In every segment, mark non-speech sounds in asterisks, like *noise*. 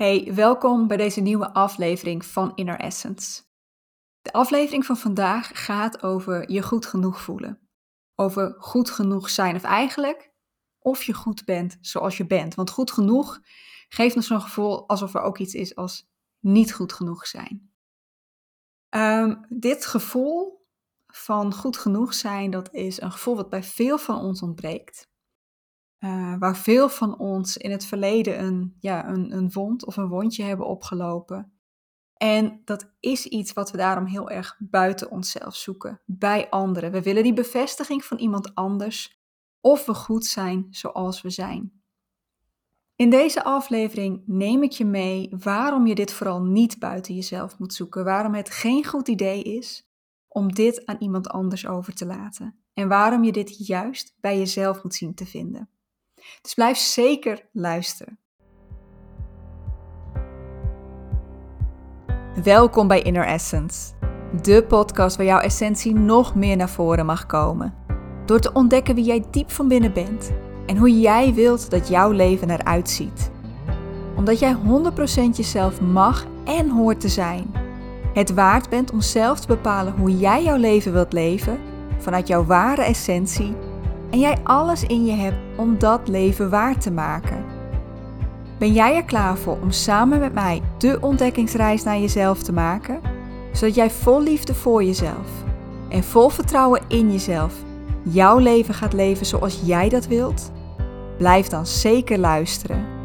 Hey, welkom bij deze nieuwe aflevering van Inner Essence. De aflevering van vandaag gaat over je goed genoeg voelen. Over goed genoeg zijn of eigenlijk of je goed bent zoals je bent. Want goed genoeg geeft ons zo'n gevoel alsof er ook iets is als niet goed genoeg zijn. Ehm, dit gevoel van goed genoeg zijn, dat is een gevoel wat bij veel van ons ontbreekt. Uh, waar veel van ons in het verleden een, ja, een, een wond of een wondje hebben opgelopen. En dat is iets wat we daarom heel erg buiten onszelf zoeken, bij anderen. We willen die bevestiging van iemand anders of we goed zijn zoals we zijn. In deze aflevering neem ik je mee waarom je dit vooral niet buiten jezelf moet zoeken, waarom het geen goed idee is om dit aan iemand anders over te laten en waarom je dit juist bij jezelf moet zien te vinden. Dus blijf zeker luisteren. Welkom bij Inner Essence, de podcast waar jouw essentie nog meer naar voren mag komen. Door te ontdekken wie jij diep van binnen bent en hoe jij wilt dat jouw leven eruit ziet. Omdat jij 100% jezelf mag en hoort te zijn. Het waard bent om zelf te bepalen hoe jij jouw leven wilt leven vanuit jouw ware essentie en jij alles in je hebt om dat leven waar te maken. Ben jij er klaar voor om samen met mij de ontdekkingsreis naar jezelf te maken, zodat jij vol liefde voor jezelf en vol vertrouwen in jezelf jouw leven gaat leven zoals jij dat wilt? Blijf dan zeker luisteren.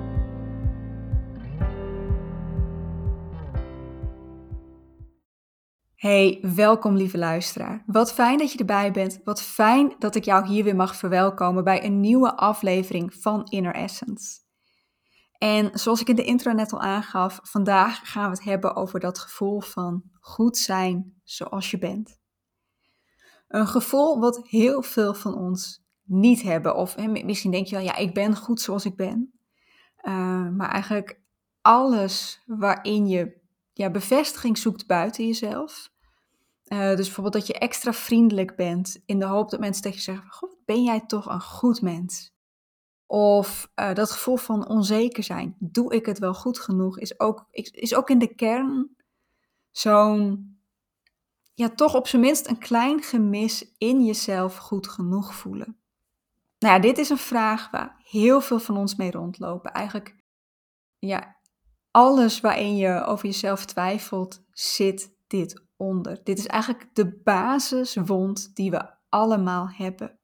Hey, welkom lieve luisteraar. Wat fijn dat je erbij bent. Wat fijn dat ik jou hier weer mag verwelkomen bij een nieuwe aflevering van Inner Essence. En zoals ik in de intro net al aangaf, vandaag gaan we het hebben over dat gevoel van goed zijn zoals je bent. Een gevoel wat heel veel van ons niet hebben. Of misschien denk je wel, ja, ik ben goed zoals ik ben. Uh, maar eigenlijk alles waarin je ja, bevestiging zoekt buiten jezelf. Uh, dus bijvoorbeeld dat je extra vriendelijk bent in de hoop dat mensen tegen je zeggen: God, ben jij toch een goed mens? Of uh, dat gevoel van onzeker zijn, doe ik het wel goed genoeg, is ook, is ook in de kern zo'n, ja, toch op zijn minst een klein gemis in jezelf goed genoeg voelen. Nou ja, dit is een vraag waar heel veel van ons mee rondlopen. Eigenlijk, ja, alles waarin je over jezelf twijfelt, zit dit onder. Dit is eigenlijk de basiswond die we allemaal hebben.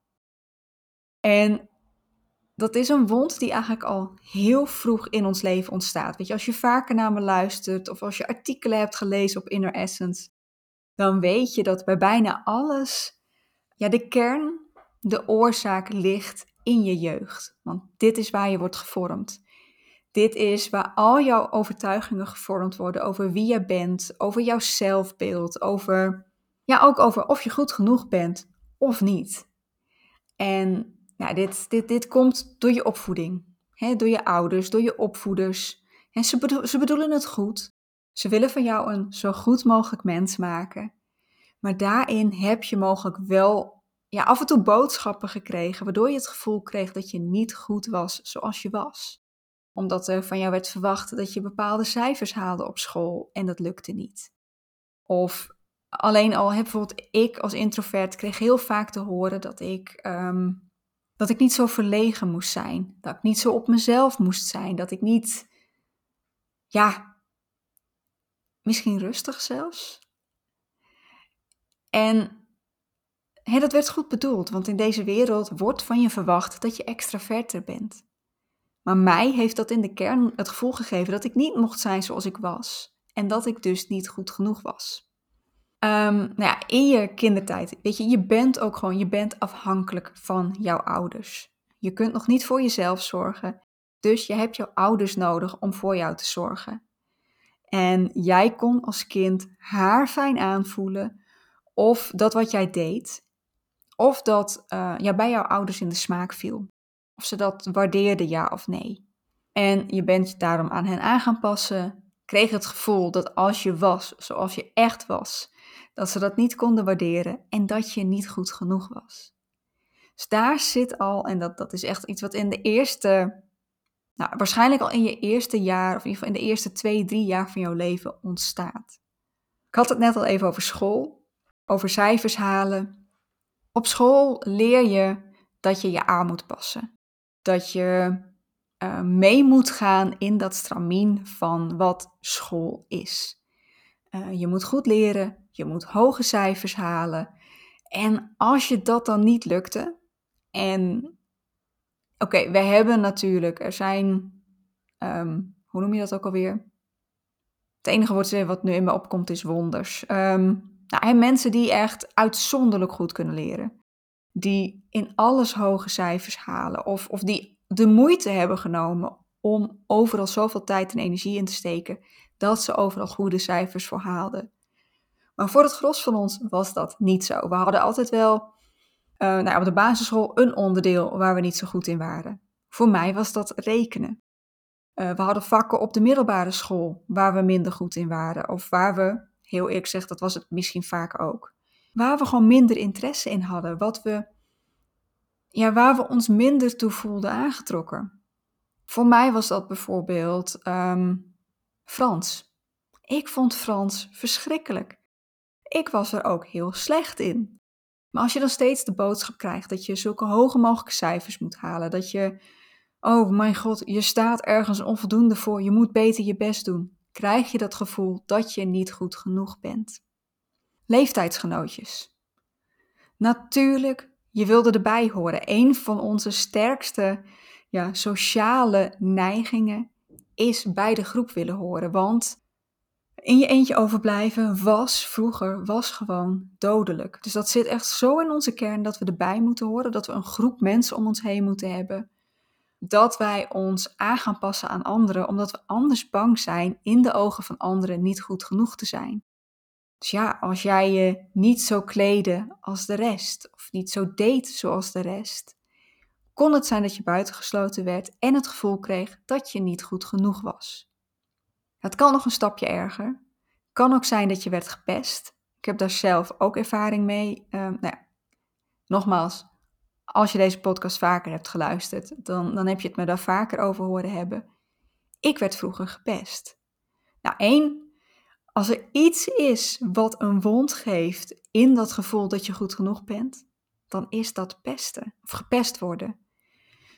En dat is een wond die eigenlijk al heel vroeg in ons leven ontstaat. Weet je, als je vaker naar me luistert of als je artikelen hebt gelezen op Inner Essence, dan weet je dat bij bijna alles, ja, de kern, de oorzaak ligt in je jeugd. Want dit is waar je wordt gevormd. Dit is waar al jouw overtuigingen gevormd worden over wie je bent, over jouw zelfbeeld, over, ja, ook over of je goed genoeg bent of niet. En nou, dit, dit, dit komt door je opvoeding, hè, door je ouders, door je opvoeders. En ze, ze bedoelen het goed. Ze willen van jou een zo goed mogelijk mens maken. Maar daarin heb je mogelijk wel ja, af en toe boodschappen gekregen, waardoor je het gevoel kreeg dat je niet goed was zoals je was omdat er van jou werd verwacht dat je bepaalde cijfers haalde op school en dat lukte niet. Of alleen al, heb bijvoorbeeld ik als introvert kreeg heel vaak te horen dat ik, ehm, dat ik niet zo verlegen moest zijn. Dat ik niet zo op mezelf moest zijn. Dat ik niet, ja, misschien rustig zelfs. En dat werd goed bedoeld, want in deze wereld wordt van je verwacht dat je extraverter bent. Maar mij heeft dat in de kern het gevoel gegeven dat ik niet mocht zijn zoals ik was. En dat ik dus niet goed genoeg was. Um, nou ja, in je kindertijd, weet je, je bent ook gewoon, je bent afhankelijk van jouw ouders. Je kunt nog niet voor jezelf zorgen, dus je hebt jouw ouders nodig om voor jou te zorgen. En jij kon als kind haar fijn aanvoelen of dat wat jij deed, of dat uh, ja, bij jouw ouders in de smaak viel of ze dat waardeerden, ja of nee. En je bent daarom aan hen aan gaan passen, kreeg het gevoel dat als je was zoals je echt was, dat ze dat niet konden waarderen en dat je niet goed genoeg was. Dus daar zit al, en dat, dat is echt iets wat in de eerste nou, waarschijnlijk al in je eerste jaar, of in ieder geval in de eerste twee, drie jaar van jouw leven ontstaat. Ik had het net al even over school, over cijfers halen. Op school leer je dat je je aan moet passen. Dat je uh, mee moet gaan in dat stramien van wat school is. Uh, je moet goed leren, je moet hoge cijfers halen. En als je dat dan niet lukte, en oké, we hebben natuurlijk, er zijn, um, hoe noem je dat ook alweer? Het enige woord wat nu in me opkomt is wonders. Um, nou, mensen die echt uitzonderlijk goed kunnen leren. Die in alles hoge cijfers halen. Of, of die de moeite hebben genomen om overal zoveel tijd en energie in te steken. Dat ze overal goede cijfers voor haalden. Maar voor het gros van ons was dat niet zo. We hadden altijd wel uh, nou, op de basisschool een onderdeel waar we niet zo goed in waren. Voor mij was dat rekenen. Uh, we hadden vakken op de middelbare school waar we minder goed in waren. Of waar we, heel eerlijk gezegd, dat was het misschien vaak ook. Waar we gewoon minder interesse in hadden. Wat we, ja, waar we ons minder toe voelden aangetrokken. Voor mij was dat bijvoorbeeld um, Frans. Ik vond Frans verschrikkelijk. Ik was er ook heel slecht in. Maar als je dan steeds de boodschap krijgt dat je zulke hoge mogelijke cijfers moet halen, dat je, oh mijn god, je staat ergens onvoldoende voor, je moet beter je best doen, krijg je dat gevoel dat je niet goed genoeg bent. Leeftijdsgenootjes. Natuurlijk, je wilde erbij horen. Een van onze sterkste ja, sociale neigingen is bij de groep willen horen. Want in je eentje overblijven was vroeger, was gewoon dodelijk. Dus dat zit echt zo in onze kern dat we erbij moeten horen, dat we een groep mensen om ons heen moeten hebben. Dat wij ons aan gaan passen aan anderen, omdat we anders bang zijn in de ogen van anderen niet goed genoeg te zijn. Dus ja, als jij je niet zo kleden als de rest, of niet zo deed zoals de rest, kon het zijn dat je buitengesloten werd en het gevoel kreeg dat je niet goed genoeg was. Het kan nog een stapje erger. Kan ook zijn dat je werd gepest. Ik heb daar zelf ook ervaring mee. Uh, nou ja, nogmaals, als je deze podcast vaker hebt geluisterd, dan, dan heb je het me daar vaker over horen hebben. Ik werd vroeger gepest. Nou, één, als er iets is wat een wond geeft in dat gevoel dat je goed genoeg bent, dan is dat pesten of gepest worden.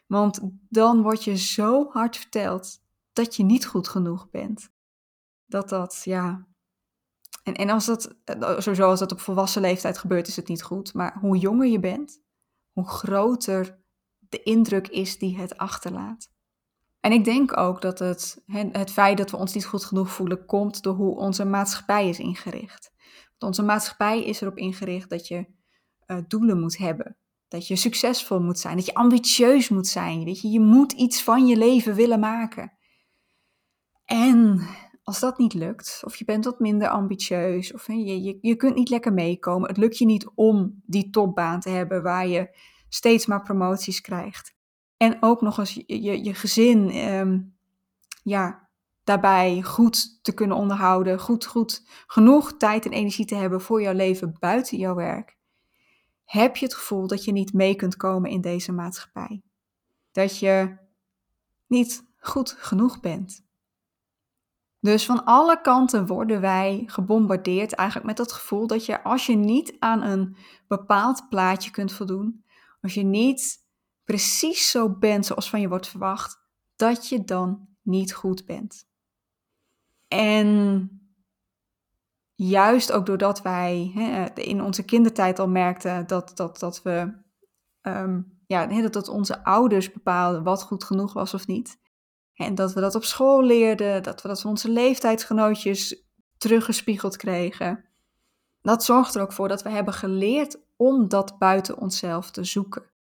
Want dan word je zo hard verteld dat je niet goed genoeg bent dat dat, ja. En, en als dat, eh, sowieso als dat op volwassen leeftijd gebeurt, is het niet goed. Maar hoe jonger je bent, hoe groter de indruk is die het achterlaat. En ik denk ook dat het, het feit dat we ons niet goed genoeg voelen, komt door hoe onze maatschappij is ingericht. Want onze maatschappij is erop ingericht dat je uh, doelen moet hebben. Dat je succesvol moet zijn, dat je ambitieus moet zijn. Weet je, je moet iets van je leven willen maken. En als dat niet lukt, of je bent wat minder ambitieus, of je, je kunt niet lekker meekomen, het lukt je niet om die topbaan te hebben waar je steeds maar promoties krijgt. En ook nog eens je, je, gezin ehm, ja, daarbij goed te kunnen onderhouden, goed, goed genoeg tijd en energie te hebben voor jouw leven buiten jouw werk. Heb je het gevoel dat je niet mee kunt komen in deze maatschappij? Dat je niet goed genoeg bent? Dus van alle kanten worden wij gebombardeerd eigenlijk met het gevoel dat je als je niet aan een bepaald plaatje kunt voldoen, als je niet precies zo bent zoals van je wordt verwacht, dat je dan niet goed bent. En juist ook doordat wij hè, in onze kindertijd al merkten dat, dat, dat we um, ja, dat, dat onze ouders bepaalden wat goed genoeg was of niet, en dat we dat op school leerden, dat we dat van onze leeftijdsgenootjes teruggespiegeld kregen. Dat zorgt er ook voor dat we hebben geleerd om dat buiten onszelf te zoeken.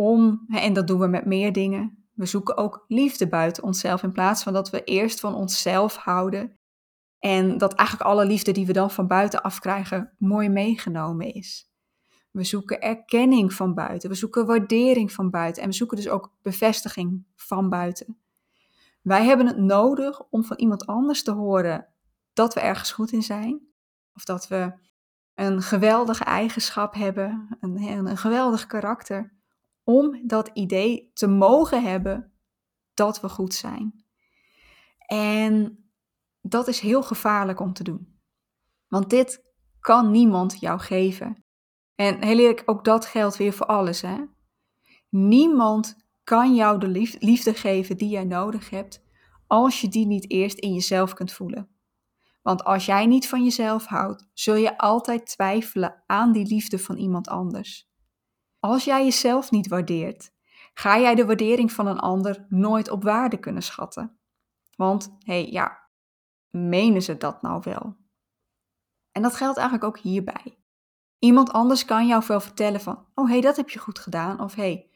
Om, en dat doen we met meer dingen. We zoeken ook liefde buiten onszelf in plaats van dat we eerst van onszelf houden. En dat eigenlijk alle liefde die we dan van buiten afkrijgen mooi meegenomen is. We zoeken erkenning van buiten, we zoeken waardering van buiten en we zoeken dus ook bevestiging van buiten. Wij hebben het nodig om van iemand anders te horen dat we ergens goed in zijn. Of dat we een geweldige eigenschap hebben, een, een geweldig karakter. Om dat idee te mogen hebben dat we goed zijn. En dat is heel gevaarlijk om te doen. Want dit kan niemand jou geven. En heel eerlijk, ook dat geldt weer voor alles. Hè? Niemand kan jou de liefde geven die jij nodig hebt als je die niet eerst in jezelf kunt voelen. Want als jij niet van jezelf houdt, zul je altijd twijfelen aan die liefde van iemand anders. Als jij jezelf niet waardeert, ga jij de waardering van een ander nooit op waarde kunnen schatten. Want hé, hey, ja, menen ze dat nou wel? En dat geldt eigenlijk ook hierbij. Iemand anders kan jou wel vertellen van, oh hé, hey, dat heb je goed gedaan. Of hé, hey,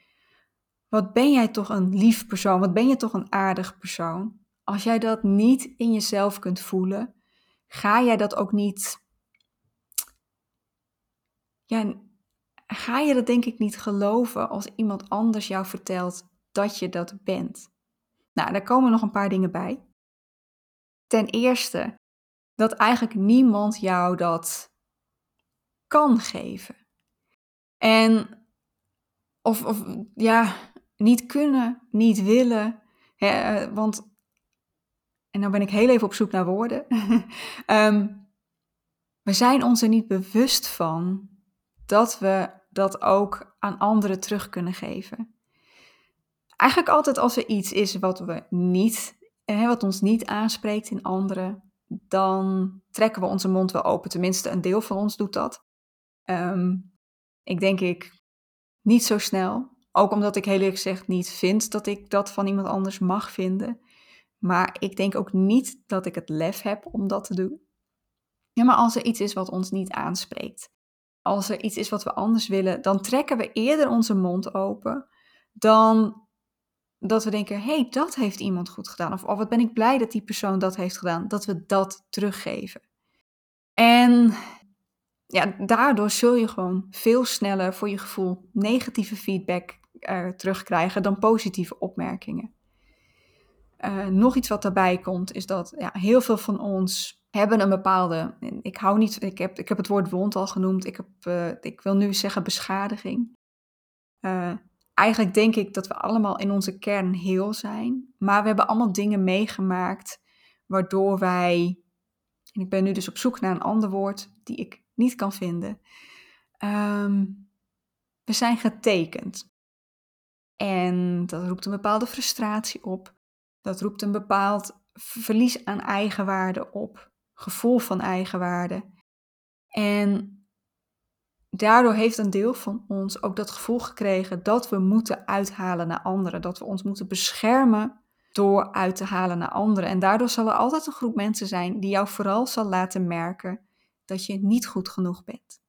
wat ben jij toch een lief persoon, wat ben je toch een aardig persoon. Als jij dat niet in jezelf kunt voelen, ga jij dat ook niet. Ja, ga je dat denk ik niet geloven als iemand anders jou vertelt dat je dat bent. Nou, daar komen nog een paar dingen bij. Ten eerste, dat eigenlijk niemand jou dat kan geven. En, of, of ja, niet kunnen, niet willen. Hè, want en dan ben ik heel even op zoek naar woorden. *laughs* Ehm, we zijn ons er niet bewust van dat we dat ook aan anderen terug kunnen geven. Eigenlijk altijd als er iets is wat we niet, hè, wat ons niet aanspreekt in anderen, dan trekken we onze mond wel open. Tenminste, een deel van ons doet dat. Ehm, ik denk ik niet zo snel. Ook omdat ik heel eerlijk gezegd niet vind dat ik dat van iemand anders mag vinden. Maar ik denk ook niet dat ik het lef heb om dat te doen. Ja, maar als er iets is wat ons niet aanspreekt, als er iets is wat we anders willen, dan trekken we eerder onze mond open dan dat we denken: hé, hey, dat heeft iemand goed gedaan. Of oh, wat ben ik blij dat die persoon dat heeft gedaan, dat we dat teruggeven. En ja, daardoor zul je gewoon veel sneller voor je gevoel negatieve feedback uh, terugkrijgen dan positieve opmerkingen. Uh, nog iets wat daarbij komt, is dat ja, heel veel van ons hebben een bepaalde. Ik hou niet. Ik heb, ik heb het woord wond al genoemd. Ik, heb, uh, ik wil nu zeggen beschadiging. Uh, eigenlijk denk ik dat we allemaal in onze kern heel zijn. Maar we hebben allemaal dingen meegemaakt waardoor wij. En ik ben nu dus op zoek naar een ander woord die ik niet kan vinden. Um, we zijn getekend. En dat roept een bepaalde frustratie op. Dat roept een bepaald verlies aan eigenwaarde op, gevoel van eigenwaarde. En daardoor heeft een deel van ons ook dat gevoel gekregen dat we moeten uithalen naar anderen, dat we ons moeten beschermen door uit te halen naar anderen. En daardoor zal er altijd een groep mensen zijn die jou vooral zal laten merken dat je niet goed genoeg bent.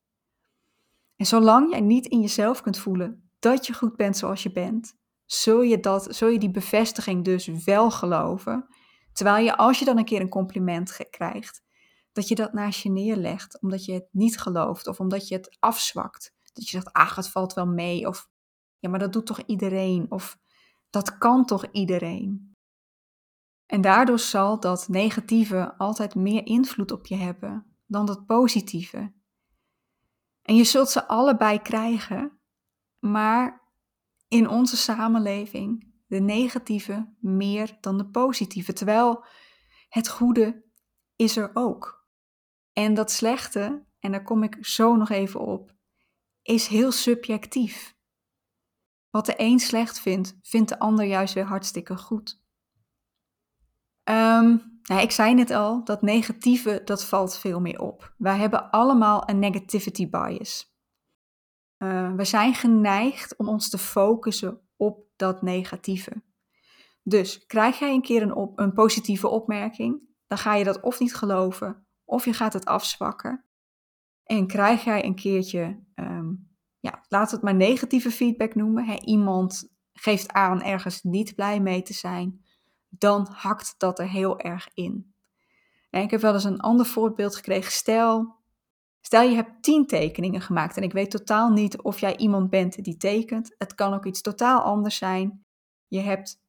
En zolang jij niet in jezelf kunt voelen dat je goed bent zoals je bent, zul je, dat, zul je die bevestiging dus wel geloven. Terwijl je, als je dan een keer een compliment krijgt, dat je dat naast je neerlegt, omdat je het niet gelooft of omdat je het afzwakt. Dat je zegt, ach, het valt wel mee. Of, ja, maar dat doet toch iedereen? Of, dat kan toch iedereen? En daardoor zal dat negatieve altijd meer invloed op je hebben dan dat positieve. En je zult ze allebei krijgen, maar in onze samenleving de negatieve meer dan de positieve. Terwijl het goede is er ook. En dat slechte, en daar kom ik zo nog even op, is heel subjectief. Wat de een slecht vindt, vindt de ander juist weer hartstikke goed. Um, nou, ik zei net al, dat negatieve, dat valt veel meer op. Wij hebben allemaal een negativity bias. Uh, we zijn geneigd om ons te focussen dat negatieve. Dus krijg jij een keer een, een positieve opmerking, dan ga je dat of niet geloven, of je gaat het afzwakken. En krijg jij een keertje, um, ja, laat het maar negatieve feedback noemen. Hè, iemand geeft aan ergens niet blij mee te zijn, dan hakt dat er heel erg in. En ik heb wel eens een ander voorbeeld gekregen. Stel, Stel je hebt tien tekeningen gemaakt en ik weet totaal niet of jij iemand bent die tekent. Het kan ook iets totaal anders zijn. Je hebt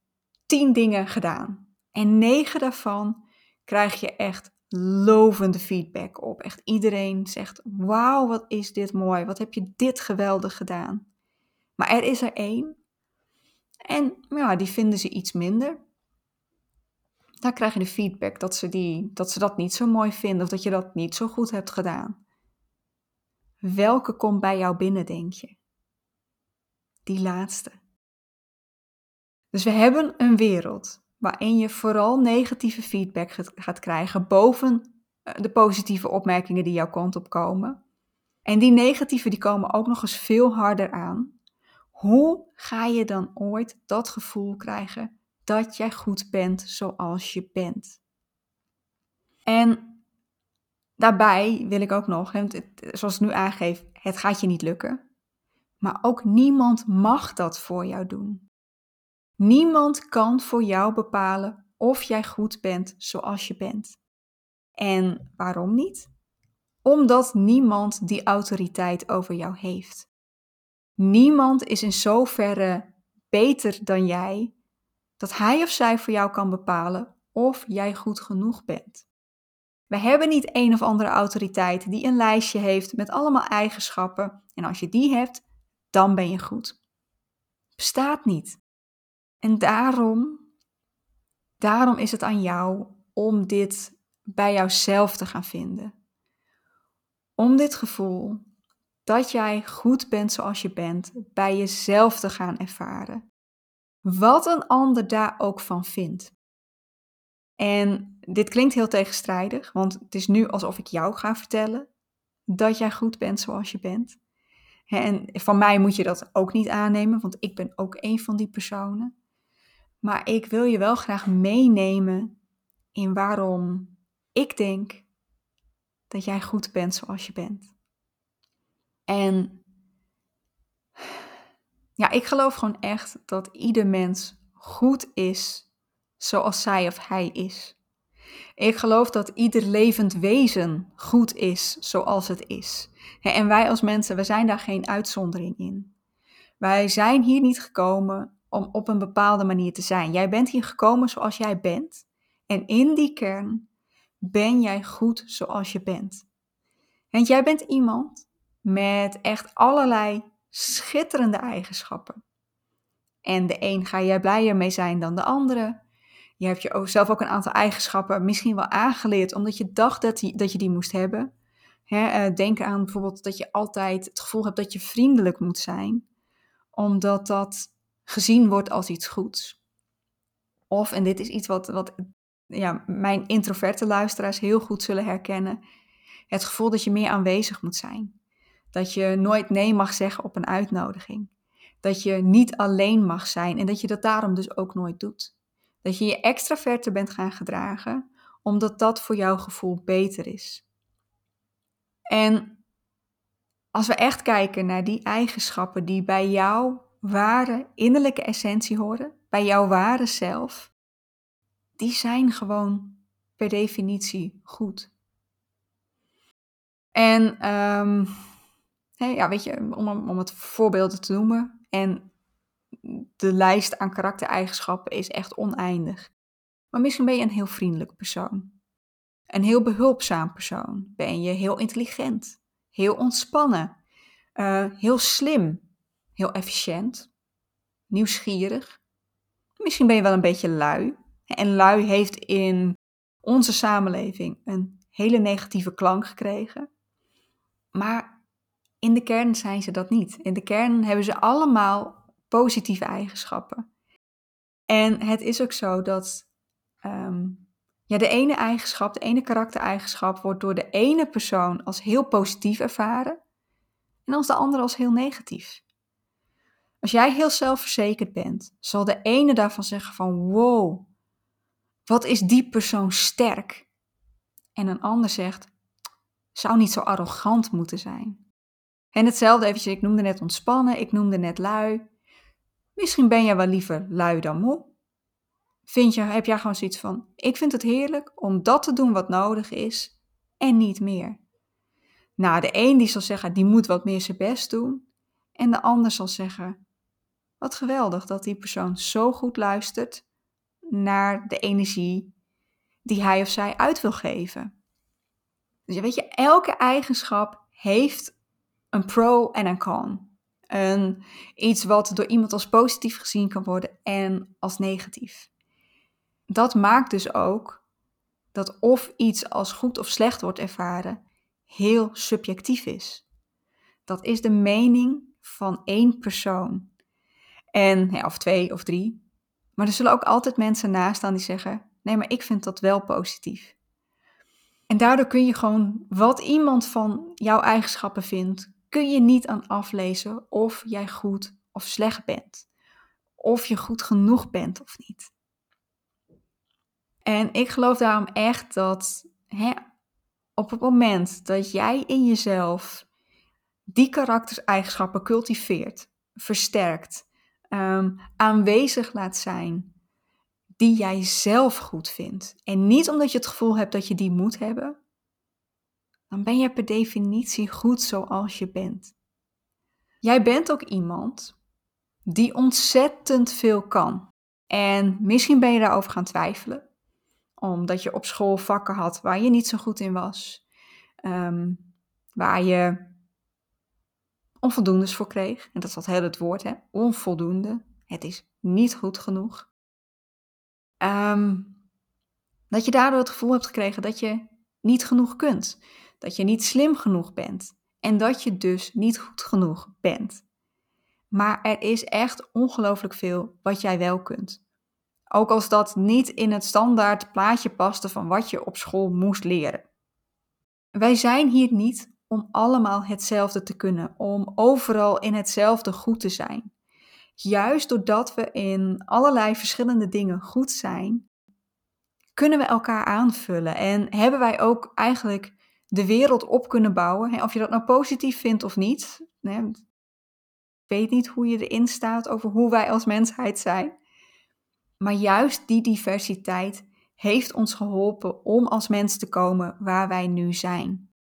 tien dingen gedaan en negen daarvan krijg je echt lovende feedback op. Echt iedereen zegt: Wauw, wat is dit mooi? Wat heb je dit geweldig gedaan? Maar er is er één En ja, die vinden ze iets minder. Dan krijg je de feedback dat ze, die, dat ze dat niet zo mooi vinden of dat je dat niet zo goed hebt gedaan. Welke komt bij jou binnen, denk je? Die laatste. Dus we hebben een wereld waarin je vooral negatieve feedback gaat krijgen boven eh, de positieve opmerkingen die jouw kant op komen. En die negatieve die komen ook nog eens veel harder aan. Hoe ga je dan ooit dat gevoel krijgen dat jij goed bent zoals je bent? En daarbij wil ik ook nog, zoals ik nu aangeef, het gaat je niet lukken. Maar ook niemand mag dat voor jou doen. Niemand kan voor jou bepalen of jij goed bent zoals je bent. En waarom niet? Omdat niemand die autoriteit over jou heeft. Niemand is in zoverre beter dan jij dat hij of zij voor jou kan bepalen of jij goed genoeg bent. We hebben niet een of andere autoriteit die een lijstje heeft met allemaal eigenschappen en als je die hebt, dan ben je goed. Bestaat niet. En daarom, daarom is het aan jou om dit bij jouzelf te gaan vinden. Om dit gevoel dat jij goed bent zoals je bent, bij jezelf te gaan ervaren. Wat een ander daar ook van vindt. En dit klinkt heel tegenstrijdig, want het is nu alsof ik jou ga vertellen dat jij goed bent zoals je bent. En van mij moet je dat ook niet aannemen, want ik ben ook een van die personen. Maar ik wil je wel graag meenemen in waarom ik denk dat jij goed bent zoals je bent. En ja, ik geloof gewoon echt dat ieder mens goed is zoals zij of hij is. Ik geloof dat ieder levend wezen goed is zoals het is. En wij als mensen, we zijn daar geen uitzondering in. Wij zijn hier niet gekomen om op een bepaalde manier te zijn. Jij bent hier gekomen zoals jij bent. En in die kern ben jij goed zoals je bent. Want jij bent iemand met echt allerlei schitterende eigenschappen. En de een ga jij blijer mee zijn dan de andere. Je hebt je zelf ook een aantal eigenschappen misschien wel aangeleerd omdat je dacht dat, dat je die moest hebben. Eh, denk aan bijvoorbeeld dat je altijd het gevoel hebt dat je vriendelijk moet zijn, omdat dat gezien wordt als iets goeds. Of, en dit is iets wat, wat ja, mijn introverte luisteraars heel goed zullen herkennen, het gevoel dat je meer aanwezig moet zijn. Dat je nooit nee mag zeggen op een uitnodiging. Dat je niet alleen mag zijn en dat je dat daarom dus ook nooit doet. Dat je je extraverte bent gaan gedragen, omdat dat voor jouw gevoel beter is. En als we echt kijken naar die eigenschappen die bij jouw ware innerlijke essentie horen, bij jouw ware zelf, die zijn gewoon per definitie goed. En um, ja, weet je, om, om het voorbeelden te noemen. En de lijst aan karaktereigenschappen is echt oneindig. Maar misschien ben je een heel vriendelijk persoon. Een heel behulpzaam persoon. Ben je heel intelligent, heel ontspannen, uh, heel slim, heel efficiënt, nieuwsgierig. Misschien ben je wel een beetje lui. En lui heeft in onze samenleving een hele negatieve klank gekregen. Maar in de kern zijn ze dat niet. In de kern hebben ze allemaal positieve eigenschappen. En het is ook zo dat ehm, ja, de ene eigenschap, de ene karaktereigenschap wordt door de ene persoon als heel positief ervaren en als de andere als heel negatief. Als jij heel zelfverzekerd bent, zal de ene daarvan zeggen van wow, wat is die persoon sterk? En een ander zegt, zou niet zo arrogant moeten zijn. En hetzelfde eventjes, ik noemde net ontspannen, ik noemde net lui. Misschien ben jij wel liever lui dan moe. Vind je, heb jij gewoon zoiets van, ik vind het heerlijk om dat te doen wat nodig is en niet meer. Nou, de een die zal zeggen, die moet wat meer zijn best doen. En de ander zal zeggen, wat geweldig dat die persoon zo goed luistert naar de energie die hij of zij uit wil geven. Dus weet je, elke eigenschap heeft een pro en een con. Iets wat door iemand als positief gezien kan worden en als negatief. Dat maakt dus ook dat of iets als goed of slecht wordt ervaren heel subjectief is. Dat is de mening van één persoon. En, ja, of twee of drie. Maar er zullen ook altijd mensen naast staan die zeggen: nee, maar ik vind dat wel positief. En daardoor kun je gewoon wat iemand van jouw eigenschappen vindt, kun je niet aan aflezen of jij goed of slecht bent. Of je goed genoeg bent of niet. En ik geloof daarom echt dat hè, op het moment dat jij in jezelf die karaktereigenschappen cultiveert, versterkt, um, aanwezig laat zijn, die jij zelf goed vindt. En niet omdat je het gevoel hebt dat je die moet hebben, dan ben je per definitie goed zoals je bent. Jij bent ook iemand die ontzettend veel kan. En misschien ben je daarover gaan twijfelen, omdat je op school vakken had waar je niet zo goed in was, um, waar je onvoldoendes voor kreeg. En dat is wat heel het woord, hè? onvoldoende. Het is niet goed genoeg. Um, dat je daardoor het gevoel hebt gekregen dat je niet genoeg kunt. Dat je niet slim genoeg bent. En dat je dus niet goed genoeg bent. Maar er is echt ongelooflijk veel wat jij wel kunt. Ook als dat niet in het standaard plaatje paste van wat je op school moest leren. Wij zijn hier niet om allemaal hetzelfde te kunnen, om overal in hetzelfde goed te zijn. Juist doordat we in allerlei verschillende dingen goed zijn, kunnen we elkaar aanvullen en hebben wij ook eigenlijk de wereld op kunnen bouwen. Of je dat nou positief vindt of niet. Ik weet niet hoe je erin staat over hoe wij als mensheid zijn. Maar juist die diversiteit heeft ons geholpen om als mens te komen waar wij nu zijn.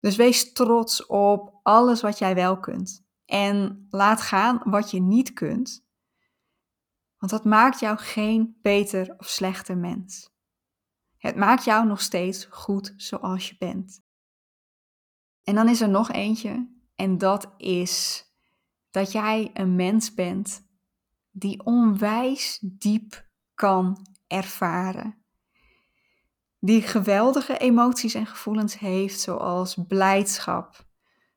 Dus wees trots op alles wat jij wel kunt. En laat gaan wat je niet kunt. Want dat maakt jou geen beter of slechter mens. Het maakt jou nog steeds goed zoals je bent. En dan is er nog eentje, en dat is dat jij een mens bent die onwijs diep kan ervaren. Die geweldige emoties en gevoelens heeft, zoals blijdschap,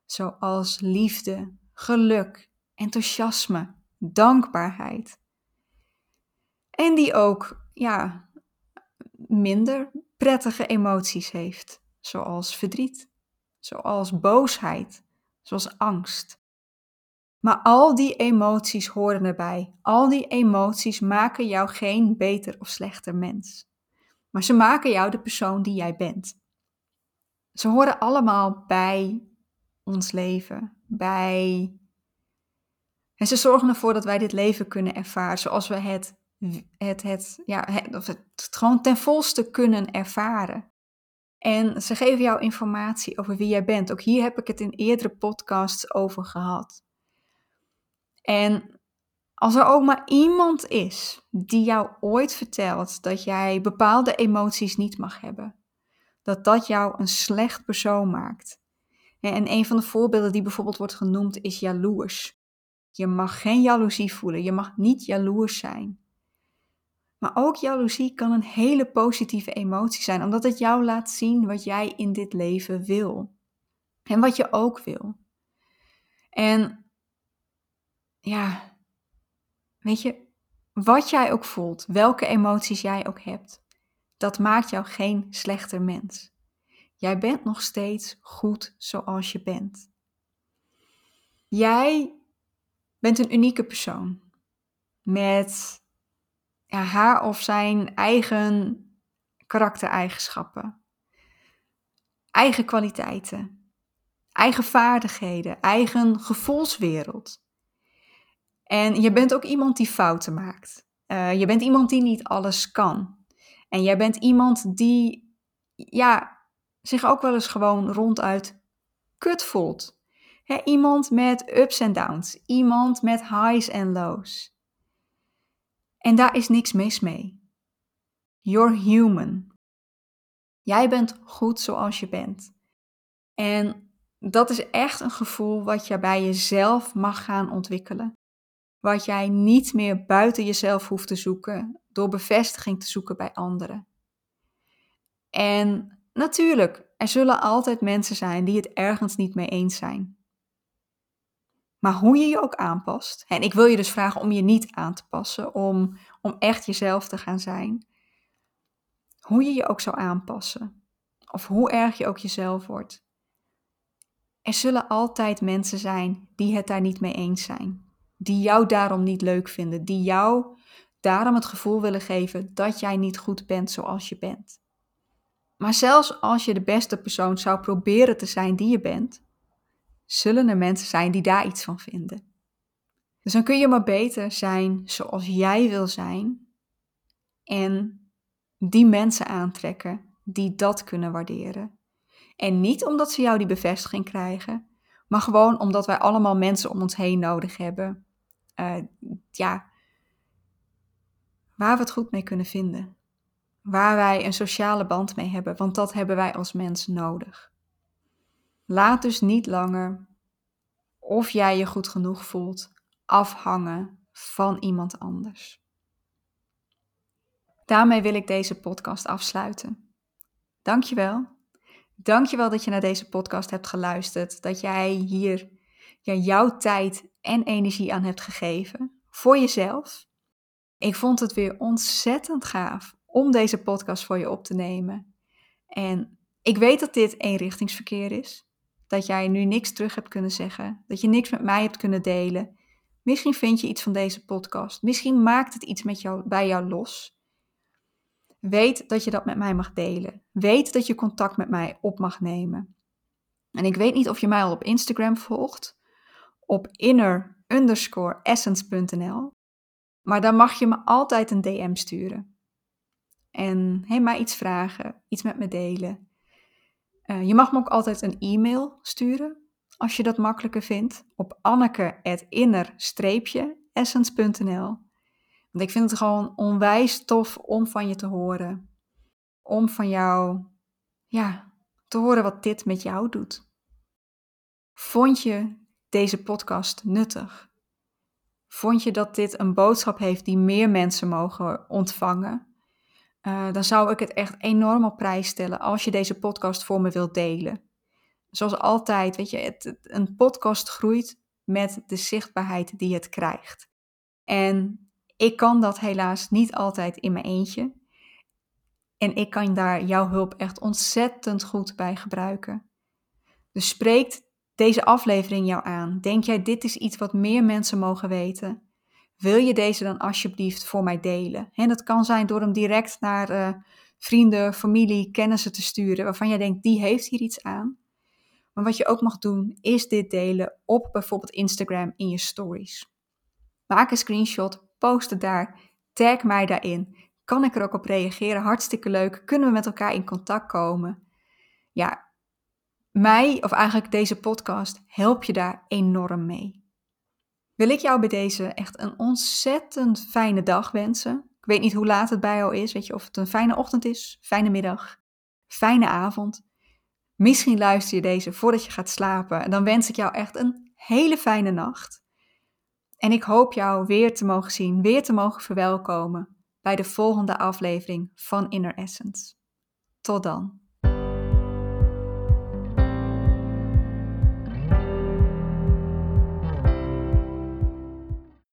zoals liefde, geluk, enthousiasme, dankbaarheid. En die ook, ja, minder prettige emoties heeft, zoals verdriet, zoals boosheid, zoals angst. Maar al die emoties horen erbij. Al die emoties maken jou geen beter of slechter mens. Maar ze maken jou de persoon die jij bent. Ze horen allemaal bij ons leven, bij. En ze zorgen ervoor dat wij dit leven kunnen ervaren zoals we het, het, het, ja, het, het gewoon ten volste kunnen ervaren. En ze geven jou informatie over wie jij bent. Ook hier heb ik het in eerdere podcasts over gehad. En als er ook maar iemand is die jou ooit vertelt dat jij bepaalde emoties niet mag hebben, dat dat jou een slecht persoon maakt, en een van de voorbeelden die bijvoorbeeld wordt genoemd is jaloers. Je mag geen jaloezie voelen, je mag niet jaloers zijn. Maar ook jaloezie kan een hele positieve emotie zijn, omdat het jou laat zien wat jij in dit leven wil. En wat je ook wil. En ja, weet je, wat jij ook voelt, welke emoties jij ook hebt, dat maakt jou geen slechter mens. Jij bent nog steeds goed zoals je bent. Jij bent een unieke persoon met haar of zijn eigen karaktereigenschappen, eigen kwaliteiten, eigen vaardigheden, eigen gevoelswereld. En je bent ook iemand die fouten maakt. Uh, je bent iemand die niet alles kan. En jij bent iemand die ja, zich ook wel eens gewoon ronduit kut voelt. iemand met ups en downs, iemand met highs en lows. En daar is niks mis mee. You're human. Jij bent goed zoals je bent. En dat is echt een gevoel wat je bij jezelf mag gaan ontwikkelen. Wat jij niet meer buiten jezelf hoeft te zoeken door bevestiging te zoeken bij anderen. En natuurlijk, er zullen altijd mensen zijn die het ergens niet mee eens zijn. Maar hoe je je ook aanpast, en ik wil je dus vragen om je niet aan te passen, om, om echt jezelf te gaan zijn. Hoe je je ook zou aanpassen, of hoe erg je ook jezelf wordt. Er zullen altijd mensen zijn die het daar niet mee eens zijn, die jou daarom niet leuk vinden, die jou daarom het gevoel willen geven dat jij niet goed bent zoals je bent. Maar zelfs als je de beste persoon zou proberen te zijn die je bent, zullen er mensen zijn die daar iets van vinden. Dus dan kun je maar beter zijn zoals jij wil zijn en die mensen aantrekken die dat kunnen waarderen. En niet omdat ze jou die bevestiging krijgen, maar gewoon omdat wij allemaal mensen om ons heen nodig hebben. Uh, ja, waar we het goed mee kunnen vinden. Waar wij een sociale band mee hebben, want dat hebben wij als mens nodig. Laat dus niet langer of jij je goed genoeg voelt afhangen van iemand anders. Daarmee wil ik deze podcast afsluiten. Dankjewel. Dankjewel dat je naar deze podcast hebt geluisterd. Dat jij hier ja, jouw tijd en energie aan hebt gegeven voor jezelf. Ik vond het weer ontzettend gaaf om deze podcast voor je op te nemen. En ik weet dat dit eenrichtingsverkeer is. Dat jij nu niks terug hebt kunnen zeggen. Dat je niks met mij hebt kunnen delen. Misschien vind je iets van deze podcast. Misschien maakt het iets met jou, bij jou los. Weet dat je dat met mij mag delen. Weet dat je contact met mij op mag nemen. En ik weet niet of je mij al op Instagram volgt. Op inner essence.nl. Maar dan mag je me altijd een DM sturen. En hey, mij iets vragen, iets met me delen. Uh, je mag me ook altijd een e-mail sturen, als je dat makkelijker vindt, op anneke.inner-essence.nl. Want ik vind het gewoon onwijs tof om van je te horen. Om van jou, ja, te horen wat dit met jou doet. Vond je deze podcast nuttig? Vond je dat dit een boodschap heeft die meer mensen mogen ontvangen? Uh, dan zou ik het echt enorm op prijs stellen als je deze podcast voor me wilt delen. Zoals altijd, weet je, het, een podcast groeit met de zichtbaarheid die het krijgt. En ik kan dat helaas niet altijd in mijn eentje. En ik kan daar jouw hulp echt ontzettend goed bij gebruiken. Dus spreekt deze aflevering jou aan? Denk jij dit is iets wat meer mensen mogen weten? Wil je deze dan alsjeblieft voor mij delen? En dat kan zijn door hem direct naar uh, vrienden, familie, kennissen te sturen waarvan jij denkt die heeft hier iets aan. Maar wat je ook mag doen is dit delen op bijvoorbeeld Instagram in je stories. Maak een screenshot, post het daar, tag mij daarin. Kan ik er ook op reageren? Hartstikke leuk. Kunnen we met elkaar in contact komen? Ja, mij, of eigenlijk deze podcast, help je daar enorm mee. Wil ik jou bij deze echt een ontzettend fijne dag wensen. Ik weet niet hoe laat het bij jou is, weet je, of het een fijne ochtend is, fijne middag, fijne avond. Misschien luister je deze voordat je gaat slapen en dan wens ik jou echt een hele fijne nacht. En ik hoop jou weer te mogen zien, weer te mogen verwelkomen bij de volgende aflevering van Inner Essence. Tot dan.